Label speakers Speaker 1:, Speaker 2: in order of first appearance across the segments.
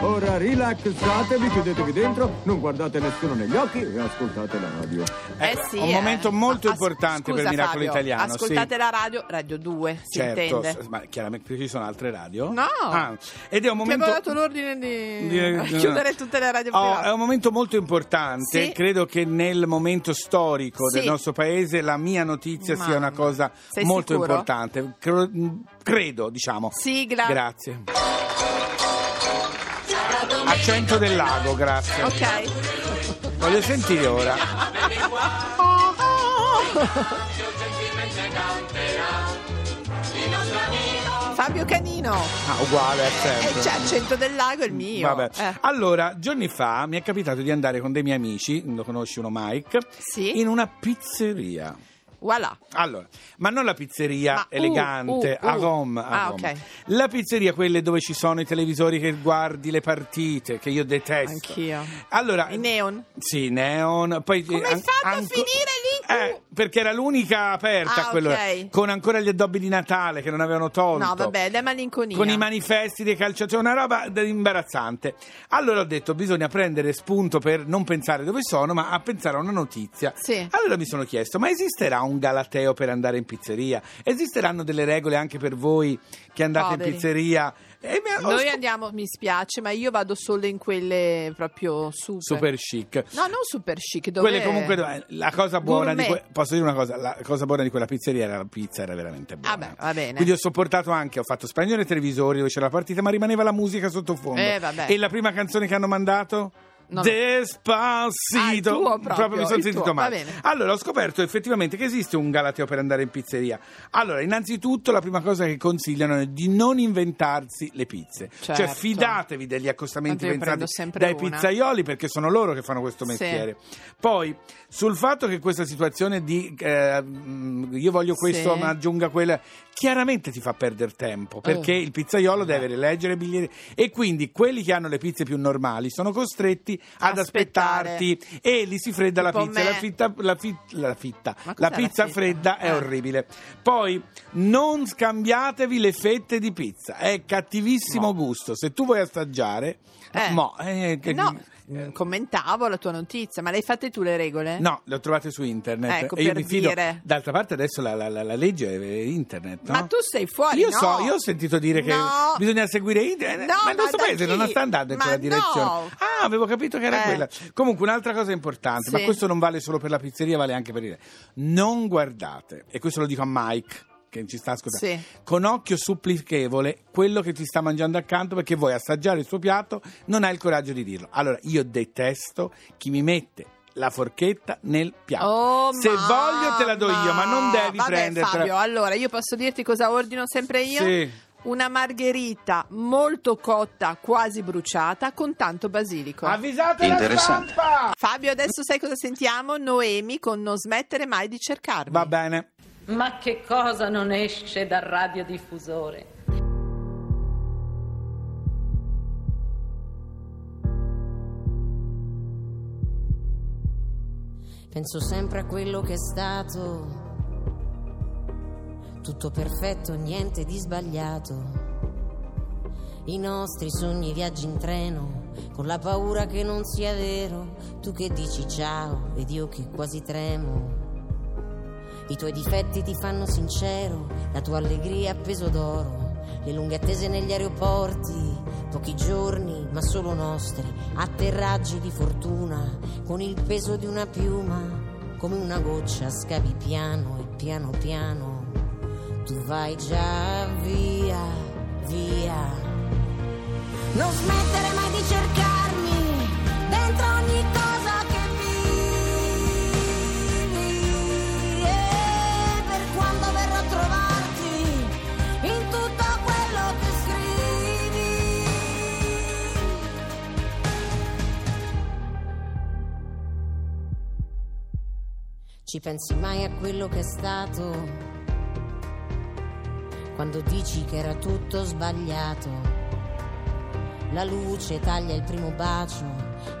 Speaker 1: Ora rilassatevi, chiudetevi dentro, non guardate nessuno negli occhi e ascoltate la radio.
Speaker 2: Eh sì,
Speaker 3: un
Speaker 2: eh.
Speaker 3: momento molto
Speaker 2: As-
Speaker 3: importante
Speaker 2: scusa,
Speaker 3: per Miracolo
Speaker 2: Fabio,
Speaker 3: Italiano.
Speaker 2: Ascoltate
Speaker 3: sì.
Speaker 2: la radio, Radio 2, si
Speaker 3: Certo,
Speaker 2: intende.
Speaker 3: s- ma chiaramente perché ci sono altre radio?
Speaker 2: No.
Speaker 3: Ah, ed è un
Speaker 2: Ti
Speaker 3: momento...
Speaker 2: avevo dato l'ordine di,
Speaker 3: di-
Speaker 2: chiudere tutte le radio
Speaker 3: Oh, è un momento molto importante.
Speaker 2: Sì.
Speaker 3: Credo che nel momento storico
Speaker 2: Sì.
Speaker 3: del nostro paese la mia notizia sia una
Speaker 2: Mamma.
Speaker 3: cosa
Speaker 2: Sei
Speaker 3: molto
Speaker 2: sicuro?
Speaker 3: importante. Cre- credo, diciamo.
Speaker 2: Sigla.
Speaker 3: Grazie. Accento del lago, grazie.
Speaker 2: Ok.
Speaker 3: Voglio sentire ora.
Speaker 2: Fabio Canino.
Speaker 3: Ah, uguale, è
Speaker 2: E
Speaker 3: sempre.
Speaker 2: c'è accento del lago il mio.
Speaker 3: Vabbè.
Speaker 2: Eh.
Speaker 3: Allora, giorni fa mi è capitato di andare con dei miei amici, lo conosci uno Mike,
Speaker 2: Sì.
Speaker 3: in una pizzeria.
Speaker 2: Voilà.
Speaker 3: Allora, ma non la pizzeria
Speaker 2: Ma, uh,
Speaker 3: elegante,
Speaker 2: uh, uh.
Speaker 3: a Rome, a
Speaker 2: Ah,
Speaker 3: Rome.
Speaker 2: ok.
Speaker 3: La pizzeria, quelle dove ci sono i televisori che guardi le partite, che io detesto.
Speaker 2: Anch'io.
Speaker 3: Allora,
Speaker 2: I neon.
Speaker 3: Sì, neon. Poi,
Speaker 2: Come
Speaker 3: eh, an-
Speaker 2: fatto a
Speaker 3: anco-
Speaker 2: finire lì?
Speaker 3: Eh, perché era l'unica aperta
Speaker 2: Ah,
Speaker 3: quello-
Speaker 2: ok.
Speaker 3: con ancora gli addobbi di Natale che non avevano tolto.
Speaker 2: No, vabbè, è malinconia.
Speaker 3: Con i manifesti dei calciatori, una roba da- imbarazzante. Allora ho detto: bisogna prendere spunto per non pensare dove sono, ma a pensare a una notizia.
Speaker 2: Sì.
Speaker 3: Allora mi sono chiesto: ma esisterà un galateo per andare in pizzeria? Esisteranno delle regole anche per voi che andate
Speaker 2: Poveri.
Speaker 3: in pizzeria? E
Speaker 2: Noi andiamo, mi spiace, ma io vado solo in quelle proprio super.
Speaker 3: super chic.
Speaker 2: No, non super chic, dove
Speaker 3: Quelle comunque la cosa buona di que- posso dire una cosa, la cosa buona di quella pizzeria era la pizza era veramente buona.
Speaker 2: Vabbè, va bene.
Speaker 3: Quindi ho sopportato anche, ho fatto spegnere i televisori dove c'era la partita, ma rimaneva la musica sottofondo.
Speaker 2: Eh, vabbè.
Speaker 3: E la prima canzone che hanno mandato?
Speaker 2: No.
Speaker 3: Despacito
Speaker 2: Ah, tuo proprio,
Speaker 3: mi sono sentito male allora ho scoperto effettivamente che esiste un galateo per andare in pizzeria allora innanzitutto la prima cosa che consigliano è di non inventarsi le pizze cioè
Speaker 2: Certo.
Speaker 3: fidatevi degli accostamenti pensati dai
Speaker 2: una.
Speaker 3: pizzaioli perché sono loro che fanno questo
Speaker 2: Sì.
Speaker 3: mestiere poi sul fatto che questa situazione di eh, mm, io voglio questo
Speaker 2: Sì.
Speaker 3: ma aggiunga quella chiaramente ti fa perdere tempo perché
Speaker 2: Eh.
Speaker 3: il pizzaiolo deve rileggere i biglietti e quindi quelli che hanno le pizze più normali sono costretti ad aspettarti e gli si fredda la pizza la, fitta, la, fi- la fitta la pizza fredda è
Speaker 2: Ah.
Speaker 3: orribile poi non scambiatevi le fette di pizza è cattivissimo
Speaker 2: No.
Speaker 3: gusto se tu vuoi assaggiare
Speaker 2: Eh.
Speaker 3: mo, eh, che-
Speaker 2: No, eh, commentavo la tua notizia, ma le hai fatte tu le regole?
Speaker 3: No, le ho trovate su internet.
Speaker 2: Ecco,
Speaker 3: e io mi fido.
Speaker 2: dire.
Speaker 3: D'altra parte adesso la, la- la- la legge è internet, no?
Speaker 2: Ma tu sei fuori,
Speaker 3: Io
Speaker 2: no?
Speaker 3: so, io ho sentito dire che
Speaker 2: No.
Speaker 3: bisogna seguire internet,
Speaker 2: No,
Speaker 3: ma il nostro paese
Speaker 2: chi?
Speaker 3: non sta andando in
Speaker 2: Ma
Speaker 3: quella direzione. Ah, avevo capito che era
Speaker 2: Eh.
Speaker 3: quella. Comunque un'altra cosa importante, ma
Speaker 2: Sì.
Speaker 3: questo non vale solo per la pizzeria, vale anche per il Non guardate, e questo lo dico a Mike che ci sta ascoltando,
Speaker 2: Sì.
Speaker 3: con occhio supplichevole quello che ti sta mangiando accanto perché vuoi assaggiare il suo piatto, non hai il coraggio di dirlo. Allora, io detesto chi mi mette la forchetta nel piatto.
Speaker 2: Oh,
Speaker 3: Se voglio te la do io, ma non devi
Speaker 2: Vabbè,
Speaker 3: prendertela.
Speaker 2: Fabio, allora io posso dirti cosa ordino sempre io?
Speaker 3: Sì.
Speaker 2: Una margherita molto cotta, quasi bruciata, con tanto basilico.
Speaker 3: Avvisate
Speaker 4: Interessante.
Speaker 3: la stampa!
Speaker 2: Fabio, adesso sai cosa sentiamo? Noemi con Non smettere mai di cercarmi.
Speaker 3: Va bene.
Speaker 5: Ma che cosa non esce dal radiodiffusore?
Speaker 6: Penso sempre a quello che è stato. Tutto perfetto, niente di sbagliato. I nostri sogni, viaggi in treno, con la paura che non sia vero. Tu che dici ciao ed io che quasi tremo. I tuoi difetti ti fanno sincero, la tua allegria a peso d'oro. Le lunghe attese negli aeroporti, pochi giorni ma solo nostri, atterraggi di fortuna con il peso di una piuma, come una goccia scavi piano e piano piano tu vai già via, via. Non smettere mai di cercarmi dentro ogni cosa che vivi e per quando verrò a trovarti in tutto quello che scrivi. Ci pensi mai a quello che è stato? Quando dici che era tutto sbagliato. La luce taglia il primo bacio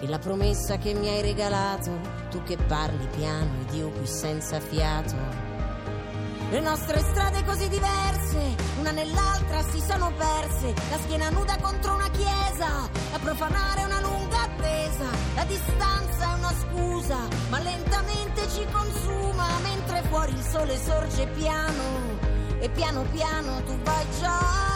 Speaker 6: e la promessa che mi hai regalato, tu che parli piano ed io qui senza fiato. Le nostre strade così diverse, una nell'altra si sono perse, la schiena nuda contro una chiesa, profanare una lunga attesa. La distanza è una scusa, ma lentamente ci consuma mentre fuori il sole sorge piano. E piano piano tu vai già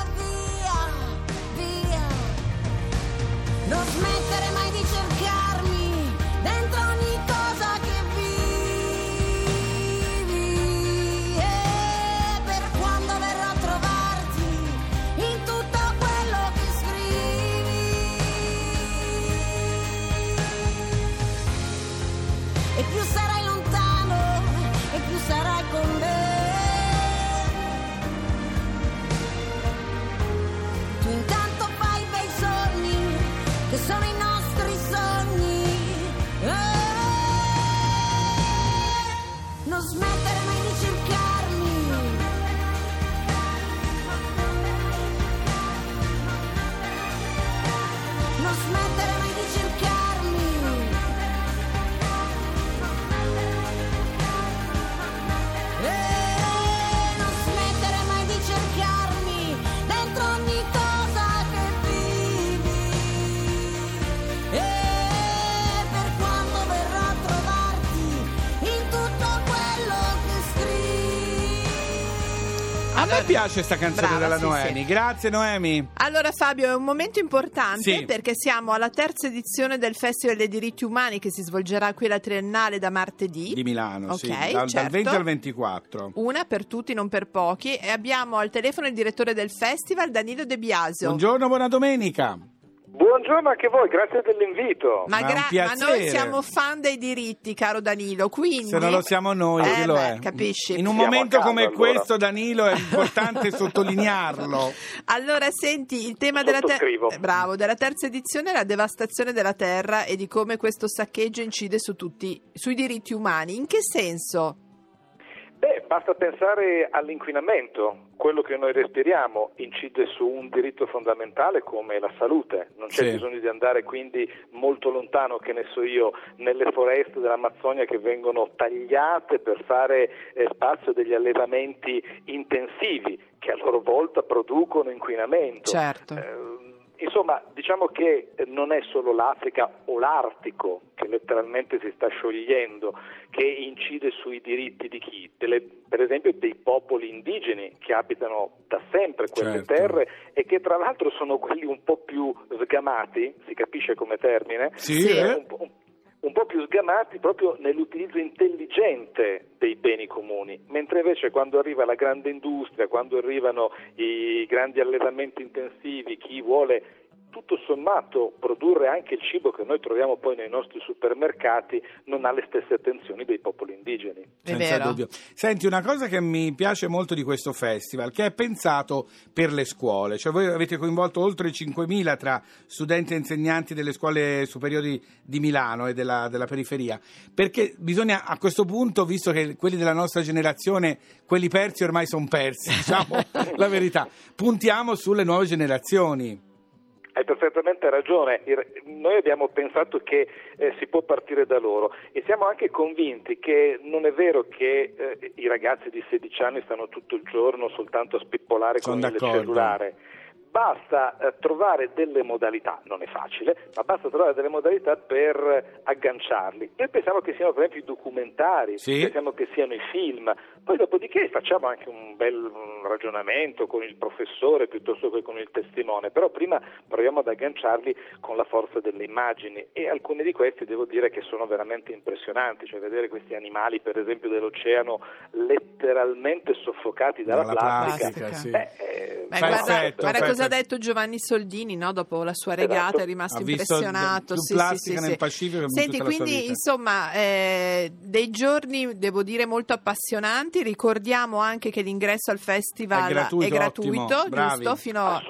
Speaker 6: me
Speaker 3: piace sta canzone
Speaker 2: Brava,
Speaker 3: della
Speaker 2: sì,
Speaker 3: Noemi.
Speaker 2: sì.
Speaker 3: Grazie Noemi.
Speaker 2: Allora Fabio è un momento importante
Speaker 3: Sì.
Speaker 2: perché siamo alla terza edizione del Festival dei diritti umani che si svolgerà qui alla Triennale da martedì.
Speaker 3: Di Milano,
Speaker 2: Ok,
Speaker 3: sì, dal, dal
Speaker 2: certo.
Speaker 3: 20 al 24.
Speaker 2: Una per tutti, non per pochi. E abbiamo al telefono il direttore del festival, Danilo De Biasio.
Speaker 3: Buongiorno, buona domenica.
Speaker 4: Buongiorno anche voi, grazie dell'invito.
Speaker 2: Ma, gra- ma noi siamo fan dei diritti, caro Danilo, quindi...
Speaker 3: Se non lo siamo noi,
Speaker 2: Eh,
Speaker 3: chi lo
Speaker 2: beh,
Speaker 3: è?
Speaker 2: capisci?
Speaker 3: In un
Speaker 4: Siamo
Speaker 3: momento
Speaker 4: a casa,
Speaker 3: come
Speaker 4: allora.
Speaker 3: questo, Danilo, è importante sottolinearlo.
Speaker 2: Allora, senti, il tema della, ter- eh, bravo, della terza edizione è la devastazione della terra e di come questo saccheggio incide su tutti, sui diritti umani. In che senso?
Speaker 4: Basta pensare all'inquinamento. Quello che noi respiriamo incide su un diritto fondamentale come la salute. Non c'è
Speaker 3: Sì.
Speaker 4: bisogno di andare quindi molto lontano, che ne so io, nelle foreste dell'Amazzonia che vengono tagliate per fare eh, spazio degli allevamenti intensivi che a loro volta producono inquinamento.
Speaker 2: Certo.
Speaker 4: Eh, Insomma, diciamo che eh, non è solo l'Africa o l'Artico che letteralmente si sta sciogliendo che incide sui diritti di chi? Delle- per esempio dei popoli indigeni che abitano da sempre quelle
Speaker 3: Certo.
Speaker 4: terre e che tra l'altro sono quelli un po' più sgamati, si capisce come termine,
Speaker 3: Sì, eh?
Speaker 4: un un- un po' più sgamati proprio nell'utilizzo intelligente dei beni comuni, mentre invece quando arriva la grande industria, quando arrivano i grandi allevamenti intensivi, chi vuole tutto sommato produrre anche il cibo che noi troviamo poi nei nostri supermercati non ha le stesse attenzioni dei popoli indigeni.
Speaker 2: È
Speaker 3: Senza
Speaker 2: vero.
Speaker 3: dubbio. Senti, una cosa che mi piace molto di questo festival, che è pensato per le scuole, cioè voi avete coinvolto oltre 5.000 tra studenti e insegnanti delle scuole superiori di Milano e della, della periferia, perché bisogna a questo punto, visto che quelli della nostra generazione, quelli persi ormai sono persi, diciamo la verità, puntiamo sulle nuove generazioni.
Speaker 4: Hai perfettamente ragione, Il- noi abbiamo pensato che eh, si può partire da loro e siamo anche convinti che non è vero che eh, i ragazzi di 16 anni stanno tutto il giorno soltanto a spippolare
Speaker 3: Sono
Speaker 4: con il
Speaker 3: d'accordo.
Speaker 4: cellulare. Basta eh, trovare delle modalità, non è facile, ma basta trovare delle modalità per eh, agganciarli. Noi pensiamo che siano per esempio i documentari,
Speaker 3: Sì.
Speaker 4: pensiamo che siano i film, poi dopodiché facciamo anche un bel mm, ragionamento con il professore piuttosto che con il testimone, però prima proviamo ad agganciarli con la forza delle immagini e alcuni di questi devo dire che sono veramente impressionanti, cioè vedere questi animali per esempio dell'oceano letteralmente soffocati dalla,
Speaker 3: Dalla plastica, sì.
Speaker 4: Beh, eh,
Speaker 2: Beh, guarda, guarda cosa ha
Speaker 3: effetto.
Speaker 2: detto Giovanni Soldini no? dopo la sua regata,
Speaker 4: Esatto.
Speaker 2: è rimasto
Speaker 3: Ha visto
Speaker 2: impressionato.
Speaker 3: più
Speaker 2: Sì,
Speaker 3: plastica
Speaker 2: sì, sì,
Speaker 3: nel
Speaker 2: sì.
Speaker 3: Pacifico
Speaker 2: Senti, quindi insomma, eh, dei giorni devo dire molto appassionanti. Ricordiamo anche che l'ingresso al festival
Speaker 3: È gratuito,
Speaker 2: gratuito,
Speaker 3: ottimo, bravi.
Speaker 2: giusto? Fino,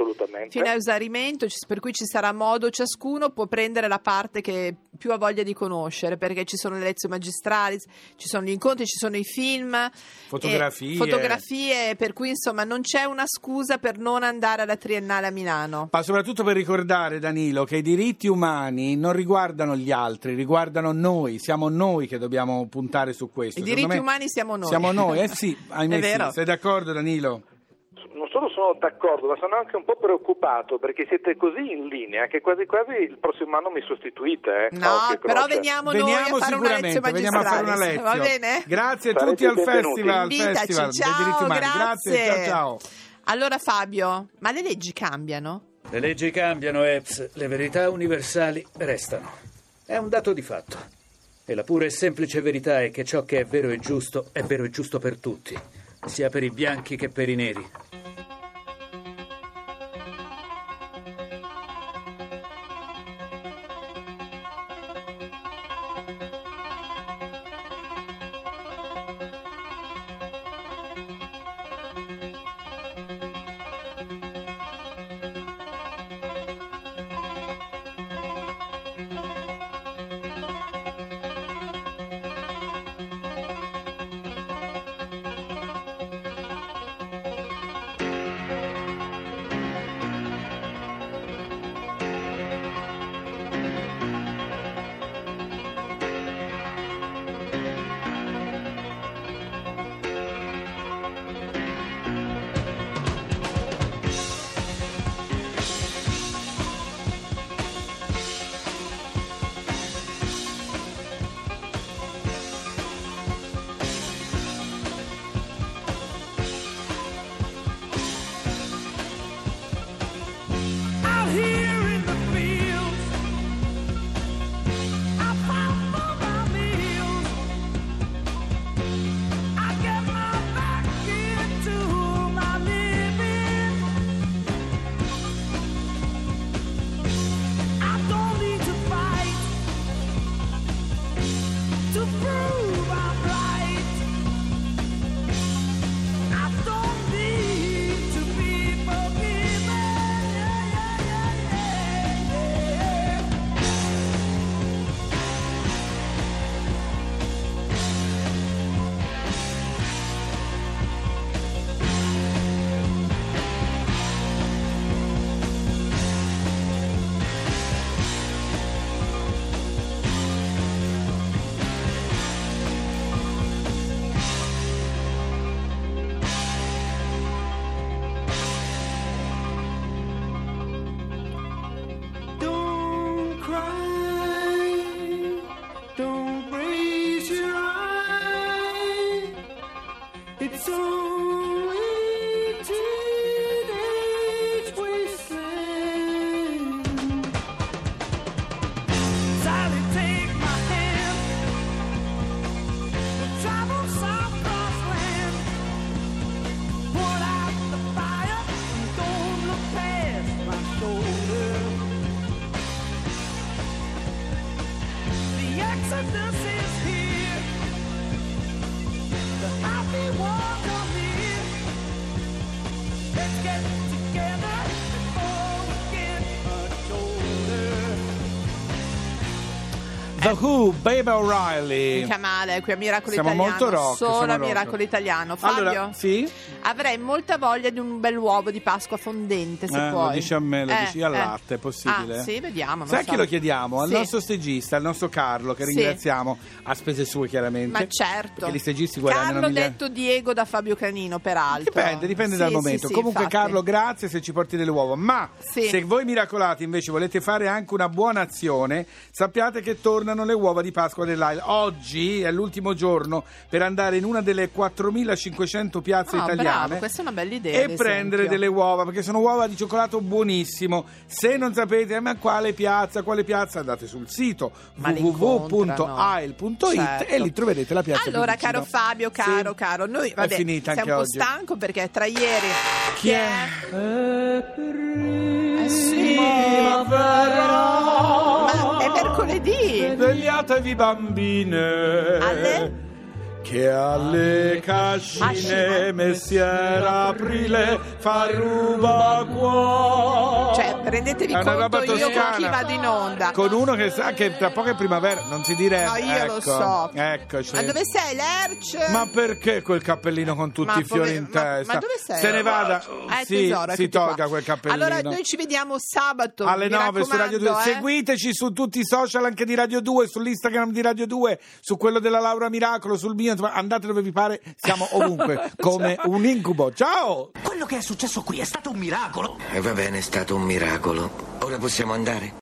Speaker 2: fino a esaurimento, ci- per cui ci sarà modo, ciascuno può prendere la parte che più ha voglia di conoscere, perché ci sono le lezioni magistrali, ci sono gli incontri, ci sono i film,
Speaker 3: Fotografie.
Speaker 2: eh, fotografie, per cui insomma non c'è una scusa per non andare alla Triennale a Milano.
Speaker 3: Ma soprattutto per ricordare, Danilo, che i diritti umani non riguardano gli altri, riguardano noi, siamo noi che dobbiamo puntare su questo.
Speaker 2: I
Speaker 3: Secondo
Speaker 2: diritti umani siamo noi.
Speaker 3: Siamo noi, eh sì, ahimè
Speaker 2: È vero.
Speaker 3: sì. Sei d'accordo, Danilo?
Speaker 4: Non solo sono d'accordo, ma sono anche un po' preoccupato perché siete così in linea che quasi quasi il prossimo anno mi sostituite. Eh?
Speaker 2: No,
Speaker 4: Occhio,
Speaker 2: però veniamo,
Speaker 3: Veniamo
Speaker 2: noi a fare una lezione
Speaker 3: veniamo a fare una lezione.
Speaker 2: Va bene?
Speaker 3: Grazie a
Speaker 4: Sarete
Speaker 3: tutti al festival, festival dei
Speaker 2: ciao,
Speaker 3: diritti umani.
Speaker 2: grazie.
Speaker 3: ciao ciao.
Speaker 2: Allora Fabio, ma le leggi cambiano?
Speaker 7: Le leggi cambiano, Epps, le verità universali restano. È un dato di fatto. E la pura e semplice verità è che ciò che è vero e giusto è vero e giusto per tutti, sia per i bianchi che per i neri.
Speaker 8: The
Speaker 3: Who, Baby O'Reilly.
Speaker 2: Mica male, qui a Miracolo
Speaker 3: Siamo
Speaker 2: Italiano.
Speaker 3: molto rock,
Speaker 2: Solo
Speaker 3: siamo
Speaker 2: a
Speaker 3: rock.
Speaker 2: Miracolo Italiano. Fabio,
Speaker 3: Allora, sì?
Speaker 2: avrei molta voglia di un bell'uovo di Pasqua fondente, se
Speaker 3: Eh,
Speaker 2: puoi.
Speaker 3: lo dici a me, lo
Speaker 2: Eh,
Speaker 3: dici al
Speaker 2: eh.
Speaker 3: latte, è possibile?
Speaker 2: Ah, sì, vediamo.
Speaker 3: Sai
Speaker 2: so.
Speaker 3: chi lo chiediamo? Al
Speaker 2: Sì.
Speaker 3: nostro stagista, al nostro Carlo, che
Speaker 2: Sì.
Speaker 3: ringraziamo a spese sue chiaramente.
Speaker 2: Ma certo.
Speaker 3: Gli stagisti guadagnano
Speaker 2: Carlo
Speaker 3: migliaia-
Speaker 2: detto Diego da Fabio Canino, peraltro.
Speaker 3: Dipende, dipende
Speaker 2: Sì,
Speaker 3: dal
Speaker 2: sì,
Speaker 3: momento.
Speaker 2: sì,
Speaker 3: Comunque,
Speaker 2: infatti.
Speaker 3: Carlo, grazie se ci porti delle uova. Ma
Speaker 2: Sì.
Speaker 3: se voi miracolati invece volete fare anche una buona azione, sappiate che tornano le uova di Pasqua dell'Ail. Oggi è l'ultimo giorno per andare in una delle 4500 piazze
Speaker 2: Ah,
Speaker 3: italiane
Speaker 2: bravo, questa è una bella idea,
Speaker 3: e prendere
Speaker 2: esempio.
Speaker 3: delle uova perché sono uova di cioccolato buonissimo. Se non sapete eh, ma quale piazza, quale piazza, andate sul sito www.ail.it
Speaker 2: Certo.
Speaker 3: e lì troverete la piazza.
Speaker 2: Allora, caro Fabio, caro,
Speaker 3: Sì.
Speaker 2: caro, noi
Speaker 3: È
Speaker 2: vabbè,
Speaker 3: finita
Speaker 2: sei
Speaker 3: anche
Speaker 2: un po'
Speaker 3: oggi.
Speaker 2: stanco perché tra ieri
Speaker 3: Chi è?
Speaker 2: Eh sì, mercoledì.
Speaker 3: Svegliatevi bambine
Speaker 2: Alle?
Speaker 3: Che alle cascine messiera aprile fa ruba qua
Speaker 2: Cioè, Rendetevi
Speaker 3: È una
Speaker 2: conto io con chi vado in onda.
Speaker 3: Con uno che sa che tra poco è primavera, non si dire.
Speaker 2: No, io
Speaker 3: ecco,
Speaker 2: lo so.
Speaker 3: Eccoci.
Speaker 2: Ma dove sei, Lerch?
Speaker 3: Ma perché quel cappellino con tutti
Speaker 2: Ma
Speaker 3: i fiori
Speaker 2: pove-
Speaker 3: in
Speaker 2: ma-
Speaker 3: testa?
Speaker 2: ma dove sei?
Speaker 3: Se ne vada, sì,
Speaker 2: tesoro,
Speaker 3: si
Speaker 2: eccoti
Speaker 3: tolga
Speaker 2: qua.
Speaker 3: quel cappellino.
Speaker 2: Allora, noi ci vediamo sabato.
Speaker 3: alle
Speaker 2: mi
Speaker 3: 9 su Radio 2.
Speaker 2: raccomando, eh.
Speaker 3: Seguiteci su tutti i social anche di Radio 2, sull'Instagram di Radio 2, su quello della Laura Miracolo, sul mio, insomma, andate dove vi pare, siamo ovunque, come un incubo. Ciao!
Speaker 9: Quello che è successo qui è stato un miracolo.
Speaker 10: E va bene, è stato un miracolo. Ora possiamo andare?